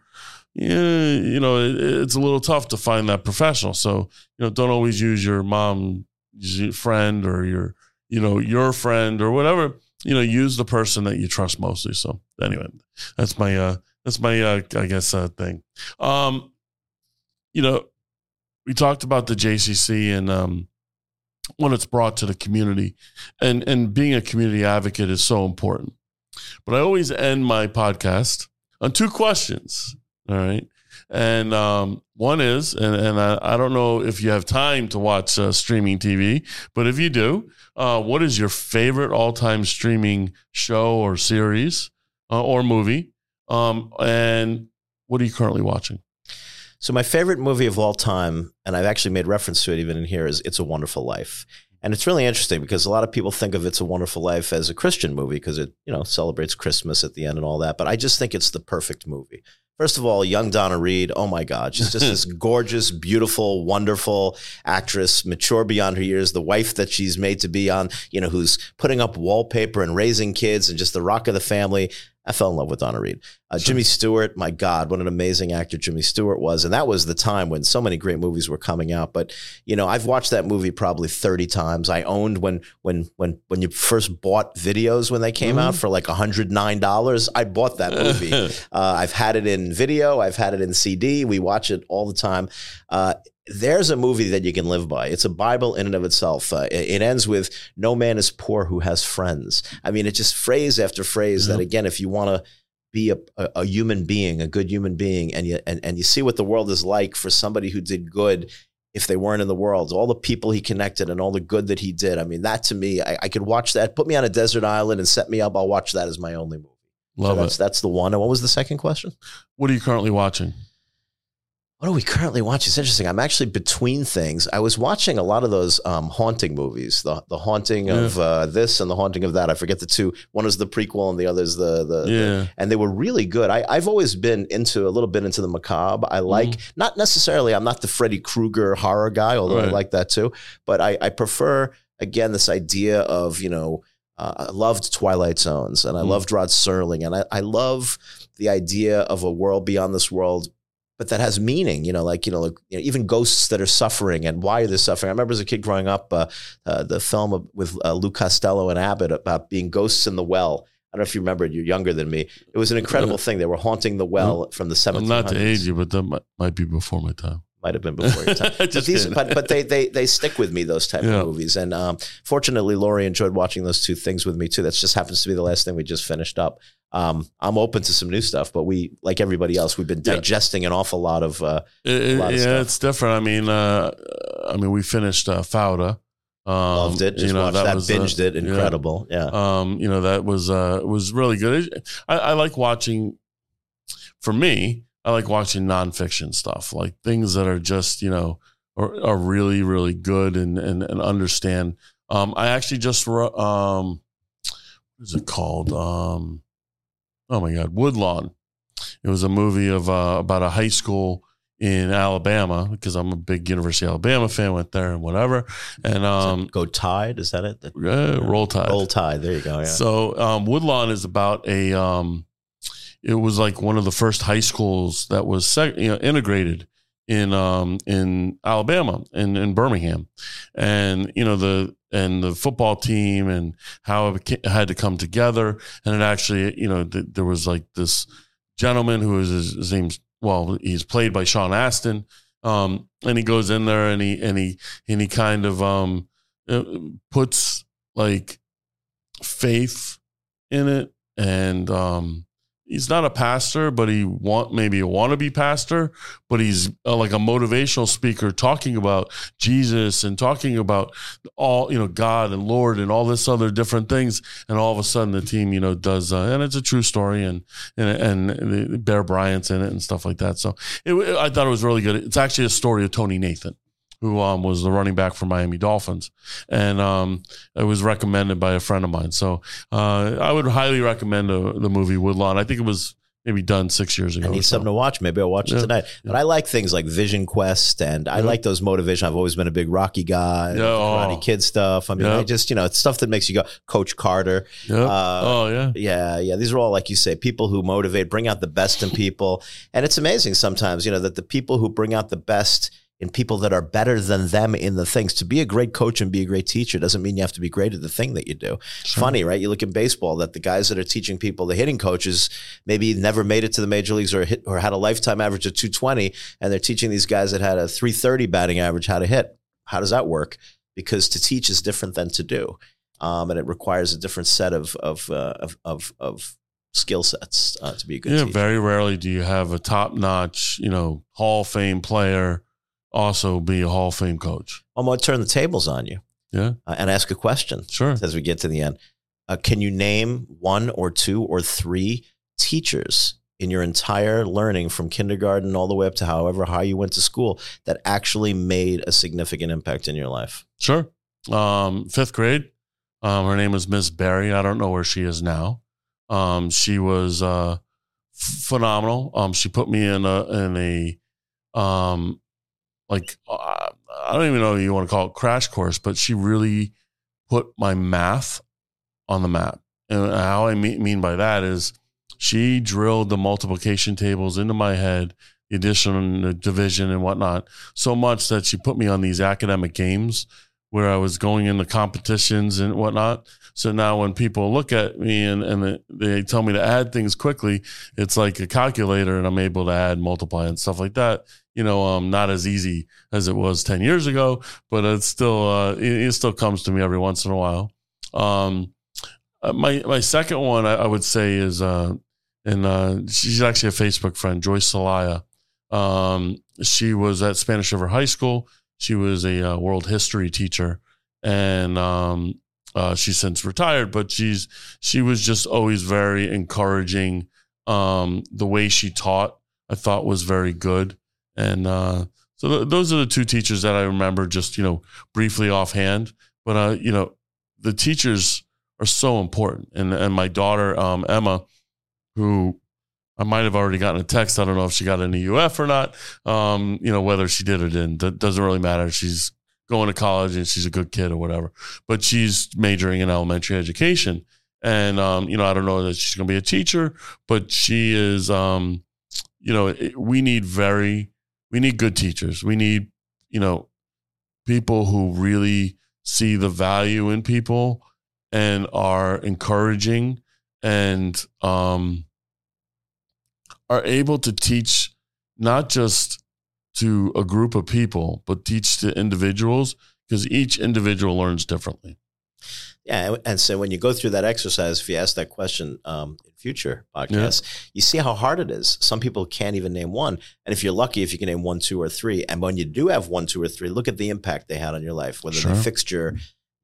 Speaker 1: yeah, you know, it, it's a little tough to find that professional. So, you know, don't always use your mom friend or your, you know, your friend or whatever you know, use the person that you trust mostly. So anyway, that's my uh that's my uh I guess uh thing. Um you know, we talked about the JCC and um when it's brought to the community and and being a community advocate is so important. But I always end my podcast on two questions. All right. And um, one is, and, and I, I, don't know if you have time to watch uh, streaming TV, but if you do, uh, what is your favorite all time streaming show or series uh, or movie? Um, and what are you currently watching?
Speaker 2: So, my favorite movie of all time, and I've actually made reference to it even in here, is It's a Wonderful Life. And it's really interesting because a lot of people think of It's a Wonderful Life as a Christian movie because it, you know, celebrates Christmas at the end and all that. But I just think it's the perfect movie. First of all, young Donna Reed, oh my God, she's just this gorgeous, beautiful, wonderful actress, mature beyond her years, the wife that she's made to be on, you know, who's putting up wallpaper and raising kids and just the rock of the family. I fell in love with Donna Reed. Uh. Jimmy Stewart, my God, what an amazing actor Jimmy Stewart was. And that was the time when so many great movies were coming out. But, you know, I've watched that movie probably 30 times. I owned when when when when you first bought videos when they came mm-hmm. out for like $109. I bought that movie. uh, I've had it in video, I've had it in CD. We watch it all the time. Uh, there's a movie that you can live by. It's a Bible in and of itself. Uh, it, it, ends with "No man is poor who has friends." I mean, it's just phrase after phrase that again, if you want to be a, a, a, human being, a good human being, and you and, and you see what the world is like for somebody who did good. If they weren't in the world, all the people he connected and all the good that he did. I mean, that to me, I, I could watch that. Put me on a desert island and set me up. I'll watch that as my only movie.
Speaker 1: Love
Speaker 2: so that's,
Speaker 1: it.
Speaker 2: That's the one. And what was the second question?
Speaker 1: What are you currently watching?
Speaker 2: What are we currently watching? It's interesting. I'm actually between things. I was watching a lot of those um, haunting movies, the the haunting yeah. of uh, this and the haunting of that. I forget the two. One is the prequel and the other is the the, yeah. The, and they were really good. I, I've always been into a little bit into the macabre. I like mm. not necessarily. I'm not the Freddy Krueger horror guy, although right. I like that too. But I, I prefer again this idea of you know uh, I loved Twilight Zones and I
Speaker 1: Mm.
Speaker 2: loved Rod Serling and I, I love the idea of a world beyond this world, but that has meaning. You know, like you know, like, you know, even ghosts that are suffering and why are they suffering. I remember as a kid growing up, uh, uh, the film with uh, Lou Costello and Abbott about being ghosts in the well. I don't know if you remember. You're younger than me. It was an incredible thing. They were haunting the well from the 1700s.
Speaker 1: I'm not to age you, but that might, might be before my time.
Speaker 2: Might have been before your time. but these, but but they they they stick with me those type
Speaker 1: Yeah.
Speaker 2: of movies. And um, fortunately, Lori enjoyed watching those two things with me too. That just happens to be the last thing we just finished up. Um, I'm open to some new stuff, but we like everybody else, we've been
Speaker 1: Yeah.
Speaker 2: digesting an awful lot of. Uh,
Speaker 1: It-
Speaker 2: lot of
Speaker 1: yeah,
Speaker 2: stuff.
Speaker 1: it's different. I mean, uh, I mean, we finished uh, Fauda. Um,
Speaker 2: loved it. Just watched that,
Speaker 1: was, uh,
Speaker 2: binged it.
Speaker 1: yeah.
Speaker 2: Incredible. Yeah.
Speaker 1: Um, you know, that was uh, was really good. I, I like watching. For me, I like watching nonfiction stuff, like things that are just you know are, are really really good and and, and understand. Um, I actually just um, what is it called? Um, oh my god, Woodlawn. It was a movie of uh, about a high school in Alabama because I'm a big University of Alabama fan. Went there and whatever, and um,
Speaker 2: Go Tide. Is that it? The,
Speaker 1: uh, Roll Tide.
Speaker 2: Roll Tide. There you go. Yeah.
Speaker 1: So um, Woodlawn is about a. Um, it was like one of the first high schools that was seg- you know, integrated in um, in Alabama in, in Birmingham, and you know the and the football team and how it had to come together, and it actually you know th- there was like this gentleman who is his, his name's well he's played by Sean Astin, um, and he goes in there and he and he and he kind of um, uh, puts like faith in it and um he's not a pastor but he want maybe a wannabe pastor but he's uh, like a motivational speaker talking about jesus and talking about all you know god and lord and all this other different things. And all of a sudden the team you know does uh, and it's a true story and and and bear bryant's in it and stuff like that. So it, i thought it was really good. It's actually a story of tony nathan who um, was the running back for Miami Dolphins, and um, it was recommended by a friend of mine. So uh, I would highly recommend uh, the movie Woodlawn. I think it was maybe done six years ago.
Speaker 2: I need
Speaker 1: so.
Speaker 2: something to watch. Maybe I'll watch it
Speaker 1: Yeah.
Speaker 2: tonight. But I like things like Vision Quest, and I
Speaker 1: Yeah.
Speaker 2: like those motivation. I've always been a big Rocky guy,
Speaker 1: Yeah,
Speaker 2: Karate
Speaker 1: oh.
Speaker 2: Kid stuff. I mean,
Speaker 1: Yeah.
Speaker 2: I just you know, it's stuff that makes you go. Coach Carter,
Speaker 1: Yeah.
Speaker 2: Uh,
Speaker 1: oh yeah.
Speaker 2: yeah, yeah. These are all like you say, people who motivate, bring out the best in people, and it's amazing sometimes, you know, that the people who bring out the best in people that are better than them in the things. To be a great coach and be a great teacher doesn't mean you have to be great at the thing that you do.
Speaker 1: Sure.
Speaker 2: Funny, right? You look in baseball that the guys that are teaching people, the hitting coaches, maybe never made it to the major leagues or hit or had a lifetime average of 220, and they're teaching these guys that had a 330 batting average how to hit. How does that work? Because to teach is different than to do, um, and it requires a different set of of uh, of, of, of skill sets uh, to be a good
Speaker 1: Yeah.
Speaker 2: teacher.
Speaker 1: Very rarely do you have a top notch, you know, Hall of Fame player also be a Hall of Fame coach.
Speaker 2: I'm going to turn the tables on you
Speaker 1: Yeah.
Speaker 2: uh, and ask a question.
Speaker 1: Sure.
Speaker 2: as we get to the end. Uh, can you name one or two or three teachers in your entire learning from kindergarten all the way up to however high you went to school that actually made a significant impact in your life?
Speaker 1: Sure. Um, fifth grade. Um, her name was Miss Barry. I don't know where she is now. Um, she was uh, phenomenal. Um, she put me in a in a um, like uh, I don't even know if you want to call it crash course, but she really put my math on the map. And how I mean, by that is she drilled the multiplication tables into my head, the addition and the division and whatnot, so much that she put me on these academic games where I was going into competitions and whatnot. So now when people look at me and, and they tell me to add things quickly, it's like a calculator and I'm able to add, multiply and stuff like that. You know, um, not as easy as it was 10 years ago, but it's still, uh, it, it still comes to me every once in a while. Um, uh, my, my second one I, I would say is, uh, and, uh, she's actually a Facebook friend, Joyce Salaya. Um, she was at Spanish River High School. She was a uh, world history teacher, and um, uh, she's since retired. But she's she was just always very encouraging. Um, the way she taught, I thought, was very good, and uh, so th- those are the two teachers that I remember just you know briefly offhand. But uh, you know, the teachers are so important, and and my daughter um, Emma, who I might have already gotten a text. I don't know if she got an EUF or not. Um, you know, whether she did or didn't, that doesn't really matter. She's going to college and she's a good kid or whatever. But she's majoring in elementary education. And, um, you know, I don't know that she's going to be a teacher, but she is, um, you know, we need very, we need good teachers. We need, you know, people who really see the value in people and are encouraging and um, are able to teach not just to a group of people, but teach to individuals because each individual learns differently.
Speaker 2: Yeah, and so when you go through that exercise, if you ask that question um, in future podcasts, yeah. you see how hard it is. Some people can't even name one, and if you're lucky, if you can name one, two, or three, and when you do have one, two, or three, look at the impact they had on your life. Whether sure. they fixed your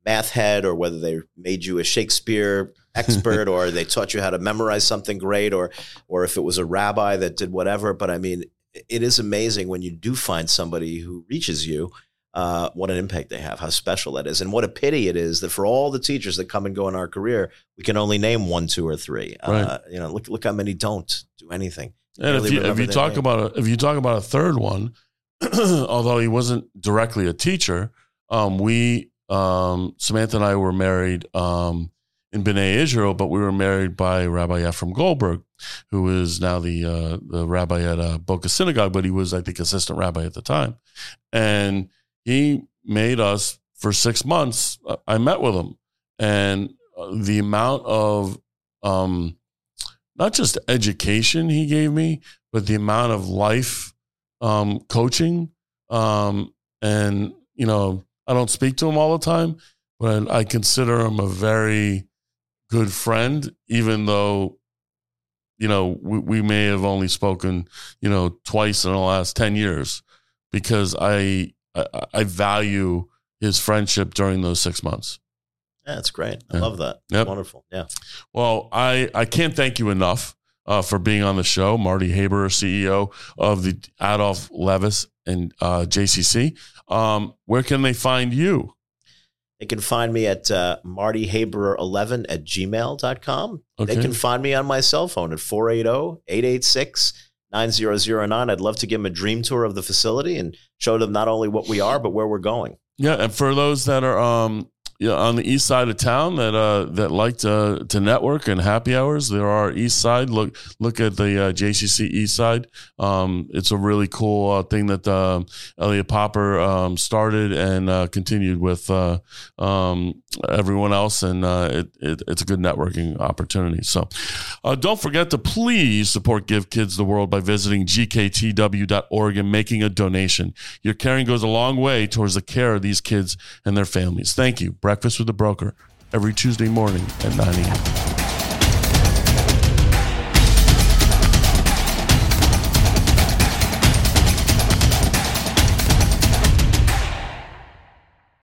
Speaker 2: math head, or whether they made you a Shakespeare expert, or they taught you how to memorize something great, or or if it was a rabbi that did whatever. But I mean, it is amazing when you do find somebody who reaches you uh, what an impact they have, how special that is, and what a pity it is that for all the teachers that come and go in our career, we can only name one, two, or three. Uh, right. Uh, you know, look look how many don't do anything.
Speaker 1: And if you, if you talk name. about a, if you talk about a third one, although he wasn't directly a teacher, um, we um, Samantha and I were married um, in B'nai Israel, but we were married by Rabbi Efrem Goldberg, who is now the uh, the rabbi at uh, Boca Synagogue, but he was I think assistant rabbi at the time, and he made us for six months. Uh, I met with him, and uh, the amount of um, not just education he gave me, but the amount of life um, coaching. Um, and you know, I don't speak to him all the time, but I consider him a very good friend, even though you know we, we may have only spoken you know twice in the last 10 years because i I, I value his friendship during those six months.
Speaker 2: Yeah, that's great. I yeah. love that. Yep. Wonderful. Yeah.
Speaker 1: Well, I, I can't thank you enough uh, for being on the show. Marty Haber, CEO of the Adolph Levis and uh, JCC. Um, where can they find you?
Speaker 2: They can find me at uh, martyhaber11 at gmail.com. Okay. They can find me on my cell phone at 480 886 9009. I'd love to give them a dream tour of the facility and show them not only what we are, but where we're going.
Speaker 1: Yeah. And for those that are um, know, on the east side of town that uh, that like to to network and happy hours. There are east side. Look look at the uh, JCC east side. Um, it's a really cool uh, thing that uh, Elliot Popper um, started and uh, continued with uh, um, everyone else, and uh, it, it, it's a good networking opportunity. So uh, don't forget to please support Give Kids the World by visiting gktw.org and making a donation. Your caring goes a long way towards the care of these kids and their families. Thank you. Breakfast with the Broker every Tuesday morning at 9 a.m.